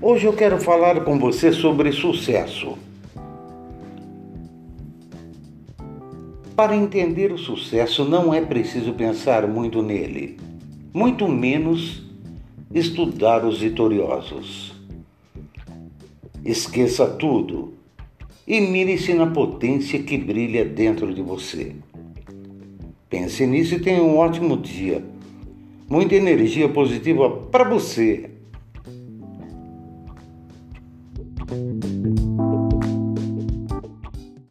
Hoje eu quero falar com você sobre sucesso. Para entender o sucesso, não é preciso pensar muito nele, muito menos estudar os vitoriosos. Esqueça tudo e mire-se na potência que brilha dentro de você. Pense nisso e tenha um ótimo dia. Muita energia positiva para você. Thank you.